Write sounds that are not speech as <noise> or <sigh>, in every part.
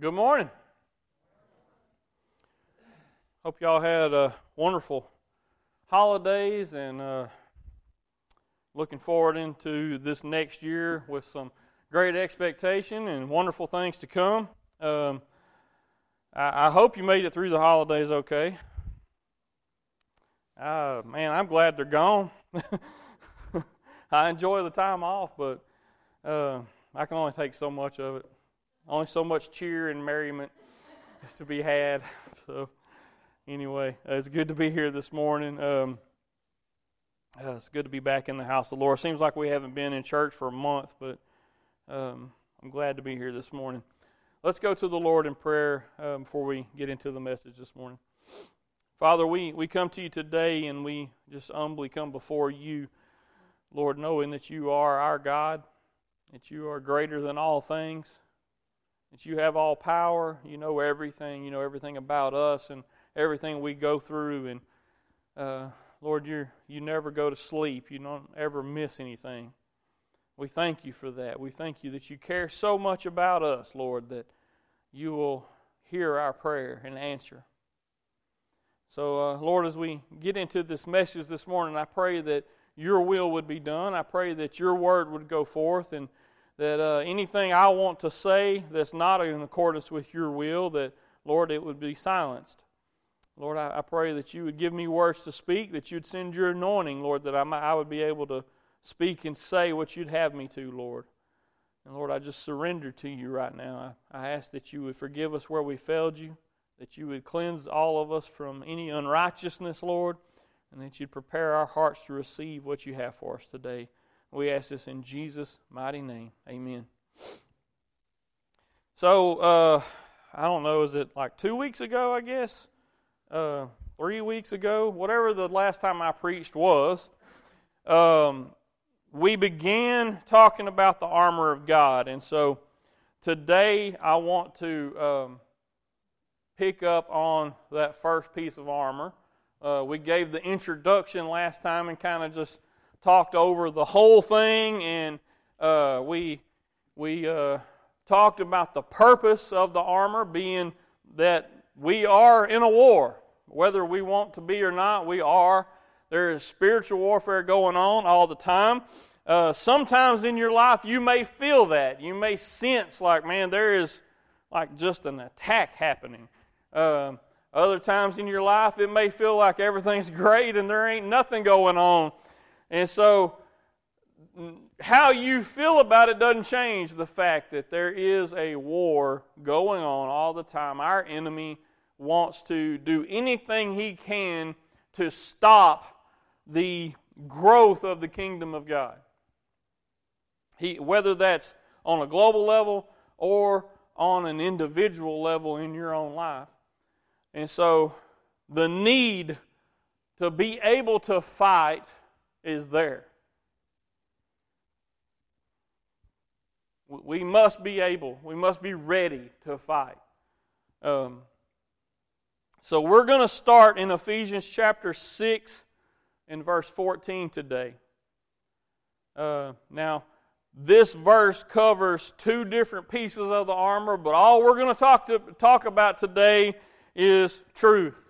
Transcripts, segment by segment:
Good morning. Hope y'all had uh, wonderful holidays and uh, looking forward into this next year with some great expectation and wonderful things to come. Um, I, I, hope you made it through the holidays okay. Uh, man, I'm glad they're gone. <laughs> I enjoy the time off, but uh, I can only take so much of it. Only so much cheer and merriment is to be had. <laughs> So, anyway, uh, it's good to be here this morning. Um, uh, it's good to be back in the house of the Lord. Seems like we haven't been in church for a month, but um, I'm glad to be here this morning. Let's go to the Lord in prayer um, before we get into the message this morning. Father, we, we come to you today and we just humbly come before you, Lord, knowing that you are our God, that you are greater than all things that you have all power. You know everything. You know everything about us and everything we go through. And uh, Lord, you you never go to sleep. You don't ever miss anything. We thank you for that. We thank you that you care so much about us, Lord, that you will hear our prayer and answer. So, uh, Lord, as we get into this message this morning, I pray that your will would be done. I pray that your word would go forth and that uh, anything I want to say that's not in accordance with your will, that, Lord, it would be silenced. Lord, I, I pray that you would give me words to speak, that you'd send your anointing, Lord, that I, might, I would be able to speak and say what you'd have me to, Lord. And Lord, I just surrender to you right now. I, I ask that you would forgive us where we failed you, that you would cleanse all of us from any unrighteousness, Lord, and that you'd prepare our hearts to receive what you have for us today. We ask this in Jesus' mighty name. Amen. So, uh, I don't know, is it like two weeks ago, I guess? Uh, three weeks ago? Whatever the last time I preached was. Um, we began talking about the armor of God. And so today I want to um, pick up on that first piece of armor. Uh, we gave the introduction last time and kind of just talked over the whole thing, and uh, we we uh, talked about the purpose of the armor being that we are in a war, whether we want to be or not. We are. There is spiritual warfare going on all the time. Uh, sometimes in your life, you may feel that. You may sense like, man, there is like just an attack happening. Um, other times in your life, it may feel like everything's <laughs> great and there ain't nothing going on. And so, how you feel about it doesn't change the fact that there is a war going on all the time. Our enemy wants to do anything he can to stop the growth of the kingdom of God. He, whether that's on a global level or on an individual level in your own life. And so the need to be able to fight is there. We must be able, we must be ready to fight. Um, so we're going to start in Ephesians chapter 6 and verse 14 today. Uh, now, this verse covers two different pieces of the armor, but all we're going to talk, to, talk about today is truth.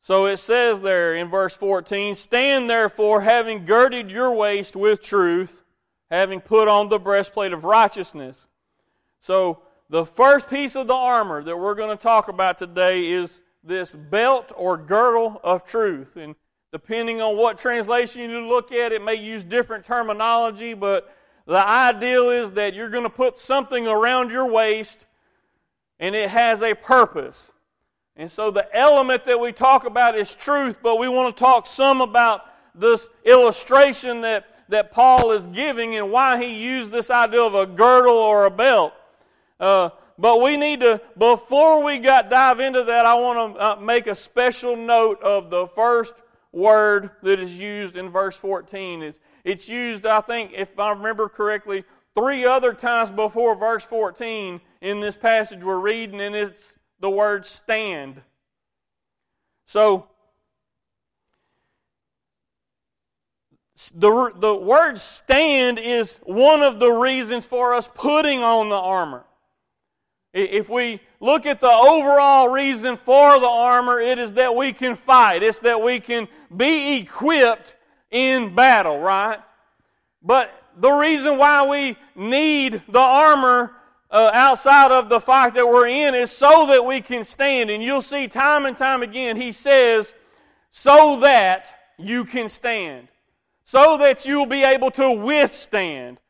So it says there in verse 14 Stand therefore, having girded your waist with truth, having put on the breastplate of righteousness. So the first piece of the armor that we're going to talk about today is this belt or girdle of truth. And depending on what translation you look at, it may use different terminology, but the ideal is that you're going to put something around your waist and it has a purpose. And so the element that we talk about is truth, but we want to talk some about this illustration that, that Paul is giving and why he used this idea of a girdle or a belt. Uh, but we need to, before we got dive into that, I want to uh, make a special note of the first word that is used in verse 14. It's, it's used, I think, if I remember correctly, three other times before verse 14 in this passage we're reading, and it's the word stand. So, the, the word stand is one of the reasons for us putting on the armor. If we look at the overall reason for the armor, it is that we can fight. It's that we can be equipped in battle, right? But the reason why we need the armor uh, outside of the fight that we're in is so that we can stand. And you'll see time and time again, he says, so that you can stand, so that you'll be able to withstand.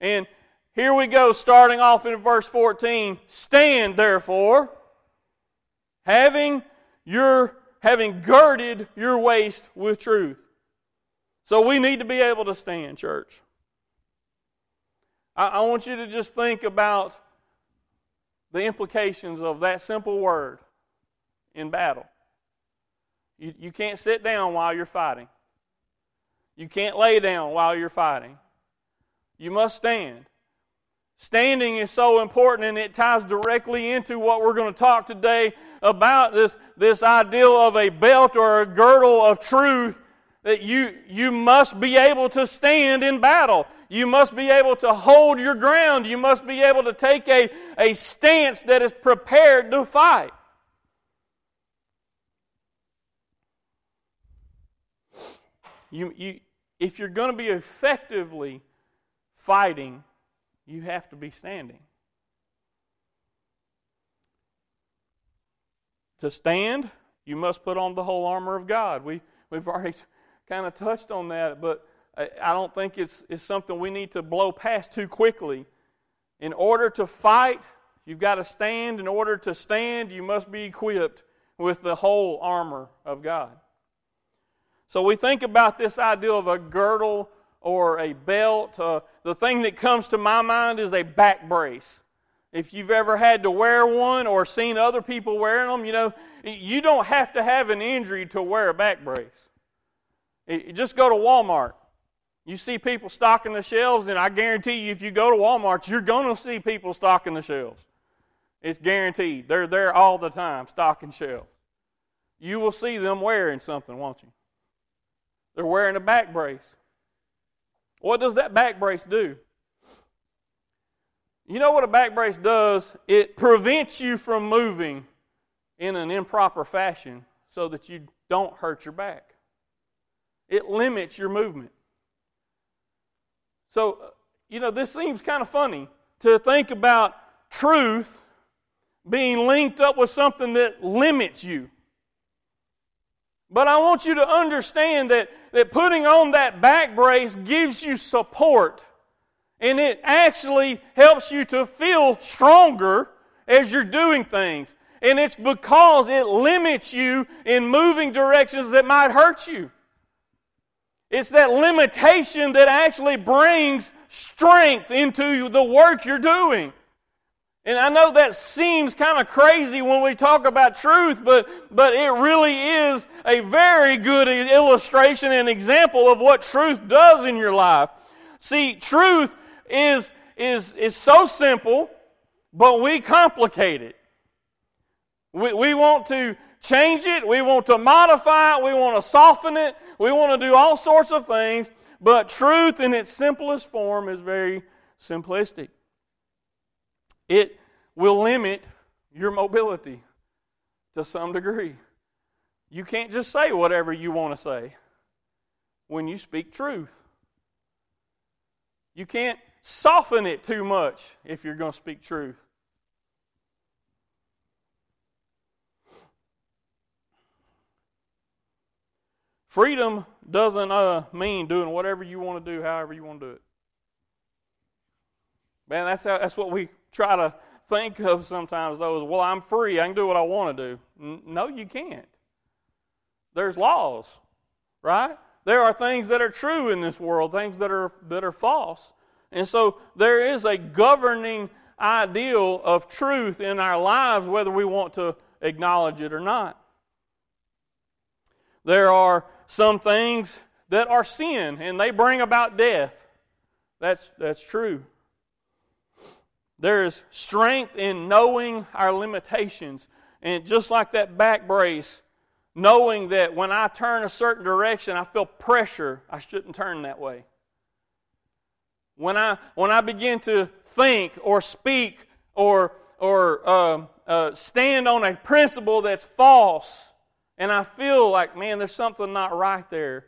And here we go, starting off in verse 14. Stand, therefore, having your having girded your waist with truth. So we need to be able to stand, church. I, I want you to just think about the implications of that simple word in battle. You, you can't sit down while you're fighting. You can't lay down while you're fighting. You must stand. Standing is so important, and it ties directly into what we're going to talk today about this, this ideal of a belt or a girdle of truth that you, you must be able to stand in battle. You must be able to hold your ground. You must be able to take a, a stance that is prepared to fight. You, you, if you're going to be effectively fighting, you have to be standing. To stand, you must put on the whole armor of God. We, we've already <laughs> kind of touched on that, but I don't think it's, it's something we need to blow past too quickly. In order to fight, you've got to stand. In order to stand, you must be equipped with the whole armor of God. So we think about this idea of a girdle or a belt. Uh, the thing that comes to my mind is a back brace. If you've ever had to wear one or seen other people wearing them, you know, you don't have to have an injury to wear a back brace. just go to Walmart. You see people stocking the shelves, and I guarantee you, if you go to Walmart, you're going to see people stocking the shelves. It's guaranteed. They're there all the time, stocking shelves. You will see them wearing something, won't you? They're wearing a back brace. What does that back brace do? You know what a back brace does? It prevents you from moving in an improper fashion so that you don't hurt your back. It limits your movement. So, uh, you know, this seems kind of funny to think about truth being linked up with something that limits you. But I want you to understand that, that putting on that back brace gives you support. And it actually helps you to feel stronger as you're doing things. And it's because it limits you in moving directions that might hurt you. It's that limitation that actually brings strength into the work you're doing. And I know that seems kind of crazy when we talk about truth, but, but it really is a very good illustration and example of what truth does in your life. See, truth is, is, is so simple, but we complicate it. We, we want to change it, we want to modify it, we want to soften it, we want to do all sorts of things, but truth in its simplest form is very simplistic. It will limit your mobility to some degree. You can't just say whatever you want to say when you speak truth. You can't soften it too much if you're going to speak truth. Freedom doesn't uh, mean doing whatever you want to do, however you want to do it. Man, that's how, that's what we try to think of sometimes. though, is, well, I'm free. I can do what I want to do. N- no, you can't. There's laws, right? There are things that are true in this world, things that are that are false, and so there is a governing ideal of truth in our lives, whether we want to acknowledge it or not. There are some things that are sin and they bring about death. That's, that's true. There is strength in knowing our limitations. And just like that back brace, knowing that when I turn a certain direction, I feel pressure, I shouldn't turn that way. When I, when I begin to think or speak or, or uh, uh, stand on a principle that's false, and I feel like, man, there's something not right there,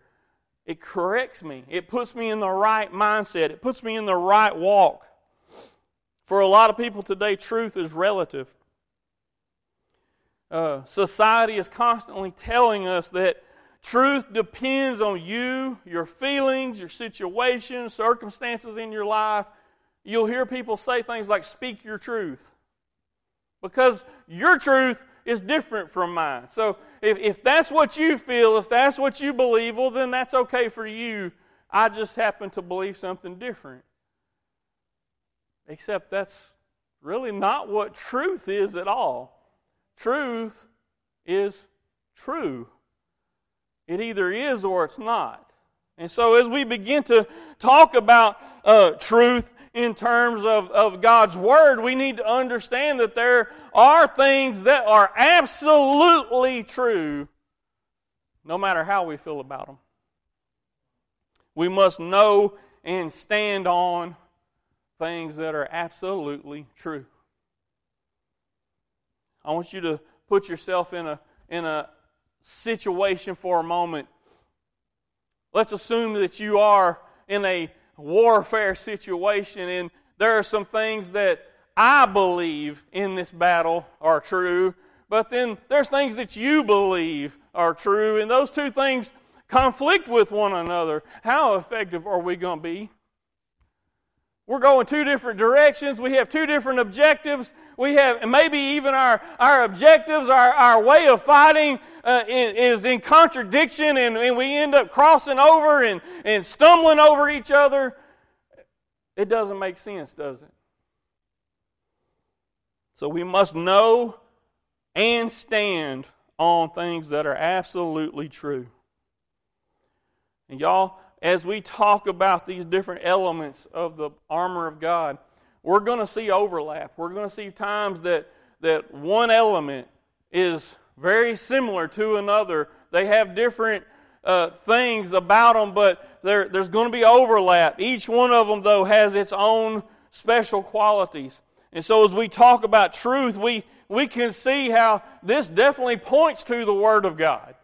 it corrects me. It puts me in the right mindset. It puts me in the right walk. For a lot of people today, truth is relative. Uh, society is constantly telling us that truth depends on you, your feelings, your situation, circumstances in your life. You'll hear people say things like, speak your truth. Because your truth is different from mine. So if, if that's what you feel, if that's what you believe, well, then that's okay for you. I just happen to believe something different. Except that's really not what truth is at all. Truth is true. It either is or it's not. And so, as we begin to talk about uh, truth in terms of, of God's Word, we need to understand that there are things that are absolutely true, no matter how we feel about them. We must know and stand on things that are absolutely true. I want you to put yourself in a, in a situation for a moment. Let's assume that you are in a warfare situation and there are some things that I believe in this battle are true, but then there's things that you believe are true, and those two things conflict with one another. How effective are we going to be? We're going two different directions. We have two different objectives. We have, maybe even our, our objectives, our, our way of fighting uh, is in contradiction, and, and we end up crossing over and, and stumbling over each other. It doesn't make sense, does it? So we must know and stand on things that are absolutely true. And y'all, as we talk about these different elements of the armor of God, we're going to see overlap. We're going to see times that, that one element is very similar to another. They have different uh, things about them, but there, there's going to be overlap. Each one of them, though, has its own special qualities. And so, as we talk about truth, we, we can see how this definitely points to the Word of God.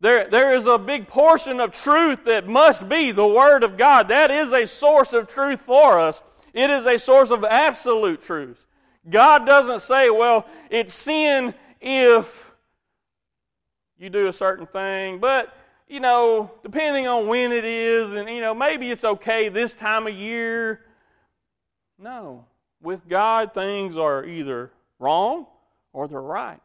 There, there is a big portion of truth that must be the Word of God. That is a source of truth for us. It is a source of absolute truth. God doesn't say, well, it's sin if you do a certain thing, but, you know, depending on when it is, and, you know, maybe it's okay this time of year. No. With God, things are either wrong or they're right.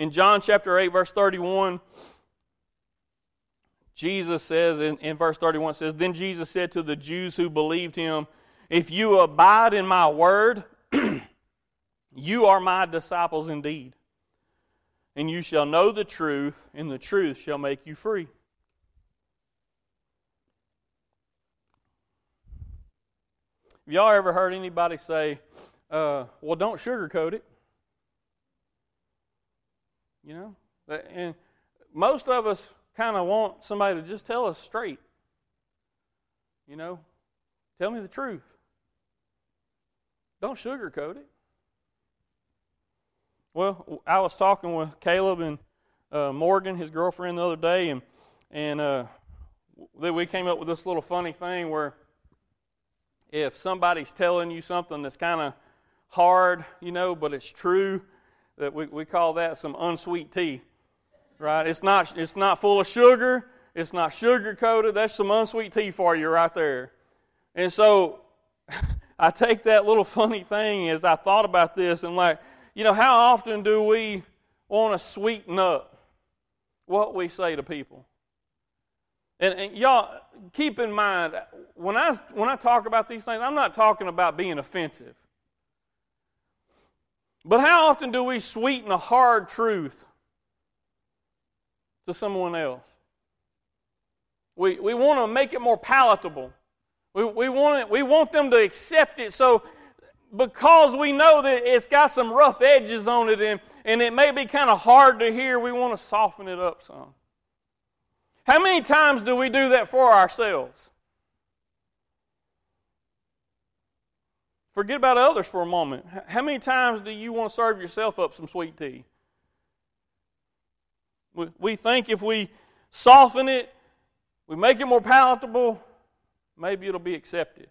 In John chapter 8, verse 31, Jesus says, in, in verse 31, says, Then Jesus said to the Jews who believed him, If you abide in my word, <clears throat> you are my disciples indeed. And you shall know the truth, and the truth shall make you free. Have y'all ever heard anybody say, uh, well, don't sugarcoat it? You know? And most of us kind of want somebody to just tell us straight. You know? Tell me the truth. Don't sugarcoat it. Well, I was talking with Caleb and uh, Morgan, his girlfriend, the other day, and and uh, we came up with this little funny thing where if somebody's telling you something that's kind of hard, you know, but it's true, that we, we call that some unsweet tea, right? It's not, it's not full of sugar. It's not sugar coated. That's some unsweet tea for you right there. And so <laughs> I take that little funny thing as I thought about this and like, you know, how often do we want to sweeten up what we say to people? And, and, y'all keep in mind when I when I talk about these things, I'm not talking about being offensive. But how often do we sweeten a hard truth to someone else? We, we want to make it more palatable. We, we, want it, we want them to accept it. So, because we know that it's got some rough edges on it and, and it may be kind of hard to hear, we want to soften it up some. How many times do we do that for ourselves? Forget about others for a moment. How many times do you want to serve yourself up some sweet tea? We think if we soften it, we make it more palatable, maybe it'll be accepted.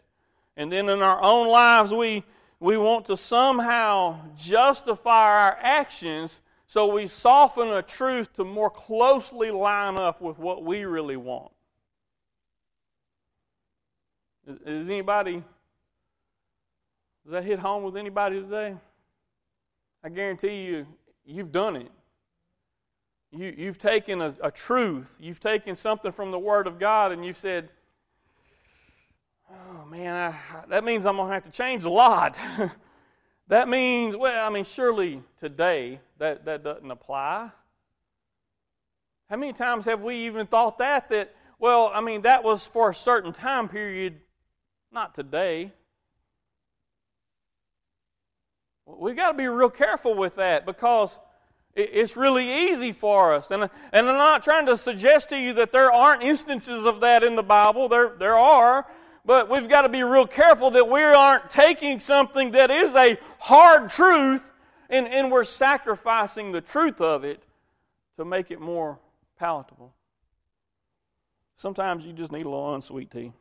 And then in our own lives, we, we want to somehow justify our actions so we soften a truth to more closely line up with what we really want. Is, is anybody, does that hit home with anybody today? I guarantee you, you've done it. You, you've taken a, a truth, you've taken something from the Word of God, and you've said, Oh man, I, that means I'm going to have to change a lot. <laughs> that means, well, I mean, surely today that, that doesn't apply. How many times have we even thought that? That, well, I mean, that was for a certain time period, not today. We've got to be real careful with that because it's really easy for us. And, and I'm not trying to suggest to you that there aren't instances of that in the Bible. There, there are. But we've got to be real careful that we aren't taking something that is a hard truth and, and we're sacrificing the truth of it to make it more palatable. Sometimes you just need a little unsweet tea.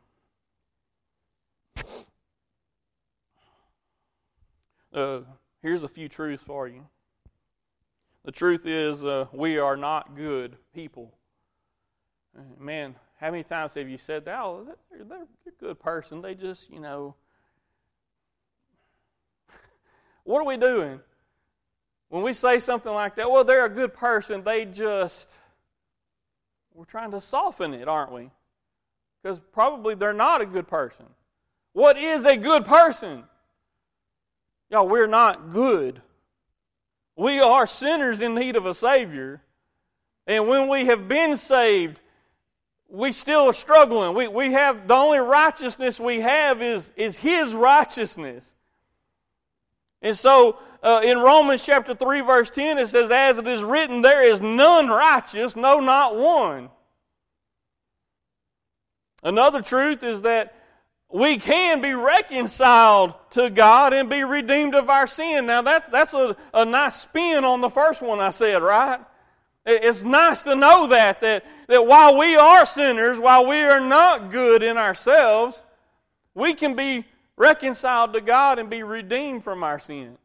Uh, here's a few truths for you. The truth is, uh, we are not good people. Man, how many times have you said that? Oh, they're, they're a good person. They just, you know. <laughs> what are we doing? When we say something like that, well, they're a good person, they just. We're trying to soften it, aren't we? Because probably they're not a good person. What is a good person? Y'all, we're not good. We are sinners in need of a Savior. And when we have been saved, we still are struggling. We, we have the only righteousness we have is, is His righteousness. And so uh, in Romans chapter 3, verse 10, it says, As it is written, there is none righteous, no, not one. Another truth is that we can be reconciled to God and be redeemed of our sin. Now, that's, that's a, a nice spin on the first one I said, right? It's nice to know that, that, that while we are sinners, while we are not good in ourselves, we can be reconciled to God and be redeemed from our sin.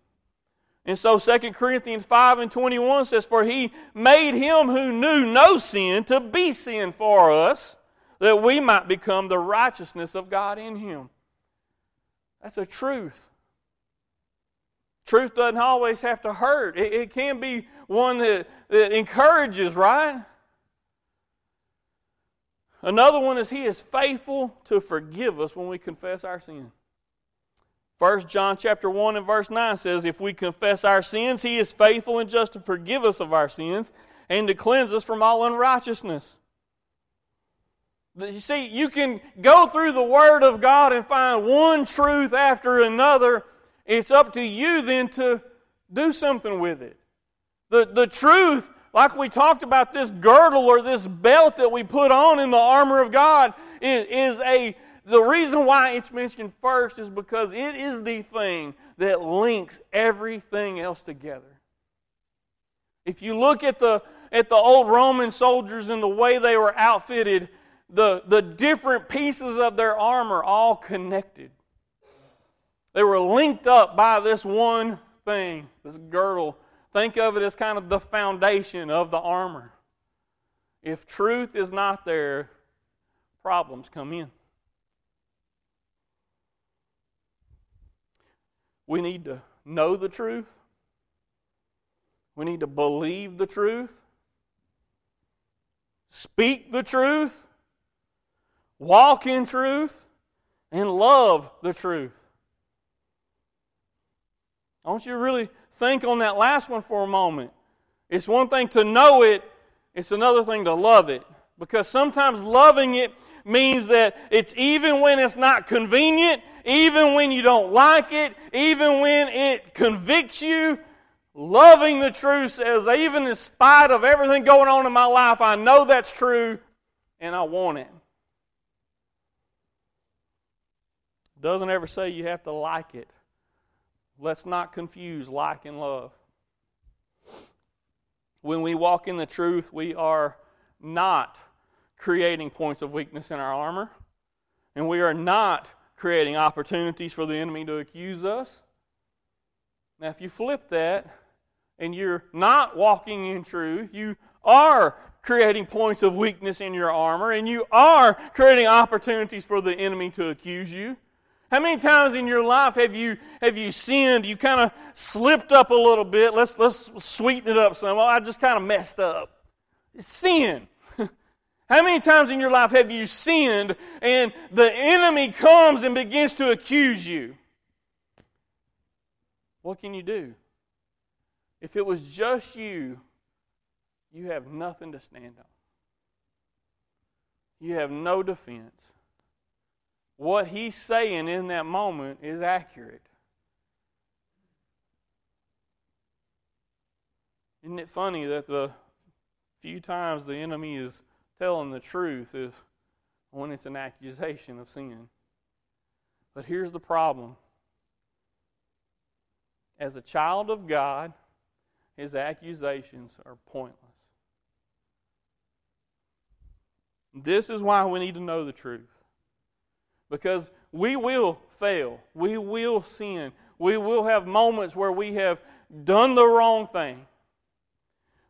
And so 2 Corinthians 5 and 21 says, For he made him who knew no sin to be sin for us that we might become the righteousness of God in him. That's a truth. Truth doesn't always have to hurt, it, it can be one that, that encourages, right? Another one is He is faithful to forgive us when we confess our sin. First John chapter 1 and verse 9 says, If we confess our sins, He is faithful and just to forgive us of our sins and to cleanse us from all unrighteousness. You see, you can go through the Word of God and find one truth after another. It's up to you then to do something with it. The, the truth, like we talked about this girdle or this belt that we put on in the armor of God, is, is a the reason why it's mentioned first is because it is the thing that links everything else together. If you look at the at the old Roman soldiers and the way they were outfitted, the, the different pieces of their armor all connected. They were linked up by this one thing, this girdle. Think of it as kind of the foundation of the armor. If truth is not there, problems come in. We need to know the truth. We need to believe the truth. Speak the truth walk in truth, and love the truth. I want you to really think on that last one for a moment. It's one thing to know it, it's another thing to love it. Because sometimes loving it means that it's even when it's not convenient, even when you don't like it, even when it convicts you. Loving the truth says, even in spite of everything going on in my life, I know that's true and I want it. Doesn't ever say you have to like it. Let's not confuse like and love. When we walk in the truth, we are not creating points of weakness in our armor, and we are not creating opportunities for the enemy to accuse us. Now, if you flip that and you're not walking in truth, you are creating points of weakness in your armor, and you are creating opportunities for the enemy to accuse you. How many times in your life have you have you sinned? You kind of slipped up a little bit. Let's let's sweeten it up some. Well, I just kind of messed up. Sin. <laughs> How many times in your life have you sinned and the enemy comes and begins to accuse you? What can you do? If it was just you, you have nothing to stand on. You have no defense. What he's saying in that moment is accurate. Isn't it funny that the few times the enemy is telling the truth is when it's an accusation of sin? But here's the problem. As a child of God, his accusations are pointless. This is why we need to know the truth. Because we will fail. We will sin. We will have moments where we have done the wrong thing.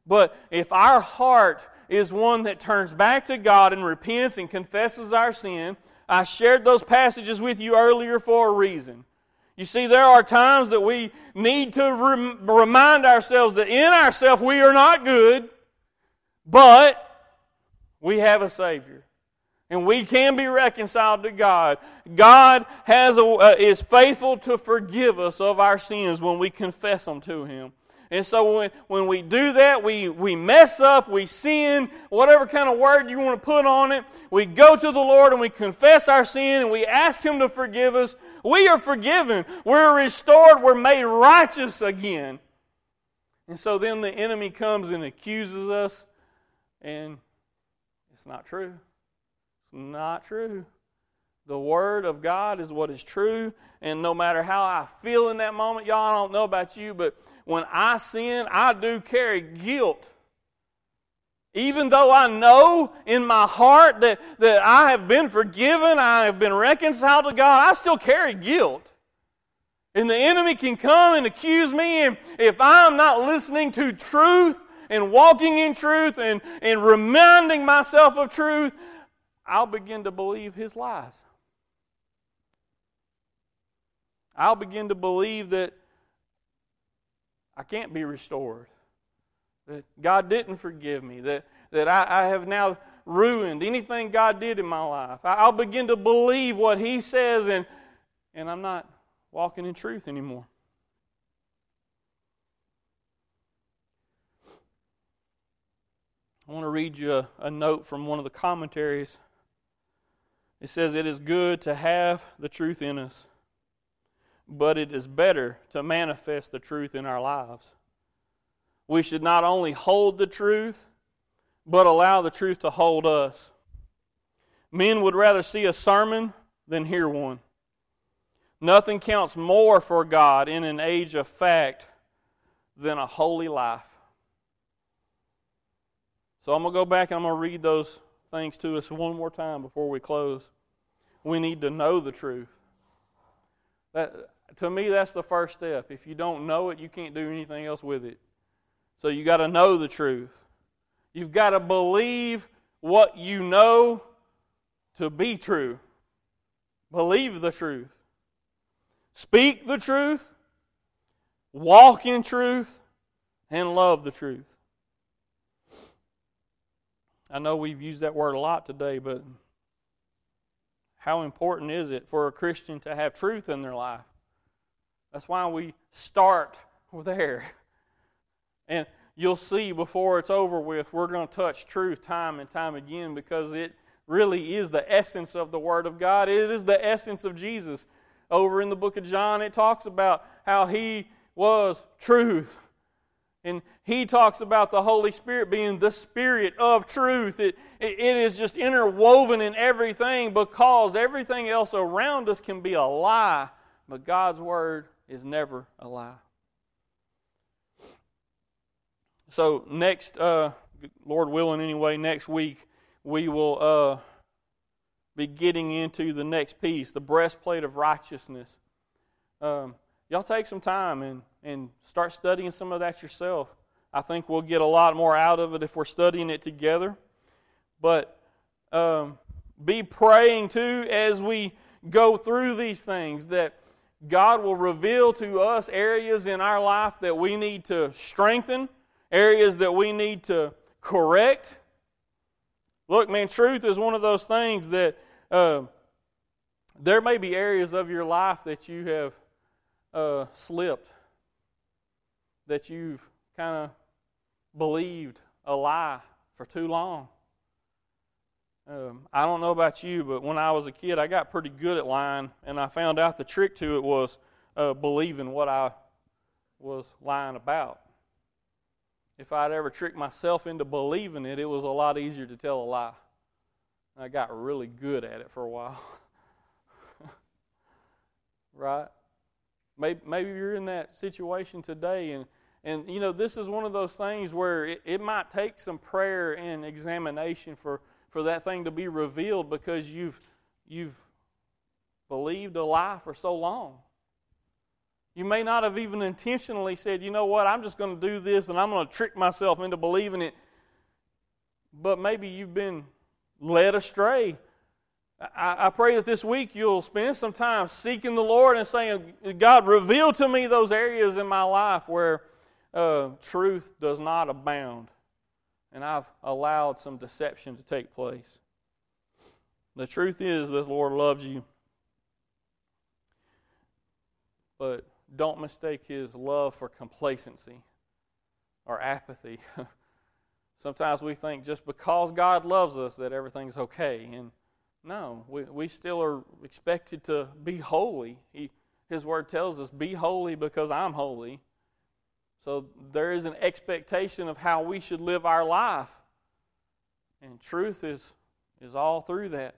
But if our heart is one that turns back to God and repents and confesses our sin, I shared those passages with you earlier for a reason. You see, there are times that we need to rem- remind ourselves that in ourselves we are not good, but we have a Savior. And we can be reconciled to God. God has a, uh, is faithful to forgive us of our sins when we confess them to Him. And so when, when we do that, we, we mess up, we sin, whatever kind of word you want to put on it. We go to the Lord and we confess our sin and we ask Him to forgive us. We are forgiven. We're restored. We're made righteous again. And so then the enemy comes and accuses us, and it's not true. Not true. The Word of God is what is true, and no matter how I feel in that moment, y'all, I don't know about you, but when I sin, I do carry guilt. Even though I know in my heart that, that I have been forgiven, I have been reconciled to God, I still carry guilt. And the enemy can come and accuse me, and if I'm not listening to truth, and walking in truth and, and reminding myself of truth, I'll begin to believe his lies. I'll begin to believe that I can't be restored, that God didn't forgive me, that, that I, I have now ruined anything God did in my life. I'll begin to believe what He says, and, and I'm not walking in truth anymore. I want to read you a, a, note from one of the commentaries. It says, It is good to have the truth in us, but it is better to manifest the truth in our lives. We should not only hold the truth, but allow the truth to hold us. Men would rather see a sermon than hear one. Nothing counts more for God in an age of fact than a holy life. So I'm going to go back and I'm going to read those things to us one more time before we close. We need to know the truth. That, to me, that's the first step. If you don't know it, you can't do anything else with it. So you got to know the truth. You've got to believe what you know to be true. Believe the truth. Speak the truth. Walk in truth. And love the truth. I know we've used that word a lot today, but how important is it for a Christian to have truth in their life? That's why we start there. And you'll see before it's over with, we're going to touch truth time and time again because it really is the essence of the Word of God. It is the essence of Jesus. Over in the book of John, it talks about how He was truth. And he talks about the Holy Spirit being the Spirit of truth. It, it, is just interwoven in everything because everything else around us can be a lie, but God's Word is never a lie. So, next, uh, Lord willing, anyway, next week, we will uh, be getting into the next piece the breastplate of righteousness. Um, y'all take some time and, and start studying some of that yourself. I think we'll get a lot more out of it if we're studying it together. But um, be praying too as we go through these things that God will reveal to us areas in our life that we need to strengthen, areas that we need to correct. Look, man, truth is one of those things that uh, there may be areas of your life that you have uh, slipped, that you've kind of believed a lie for too long. Um, I don't know about you, but when I was a kid, I got pretty good at lying, and I found out the trick to it was uh, believing what I was lying about. If I'd ever tricked myself into believing it, it was a lot easier to tell a lie. I got really good at it for a while. <laughs> right? Maybe, you're in that situation today, and, and you know, this is one of those things where it, it might take some prayer and examination for for that thing to be revealed because you've, you've believed a lie for so long. You may not have even intentionally said, you know what, I'm just going to do this and I'm going to trick myself into believing it. But maybe you've been led astray. I, I, pray that this week you'll spend some time seeking the Lord and saying, God, reveal to me those areas in my life where uh, truth does not abound and I've allowed some deception to take place. The truth is that the Lord loves you. But don't mistake his love for complacency or apathy. <laughs> Sometimes we think just because God loves us that everything's okay. And no, we, we still are expected to be holy. He, his word tells us, Be holy because I'm holy. So there is an expectation of how we should live our life. And truth is, is all through that.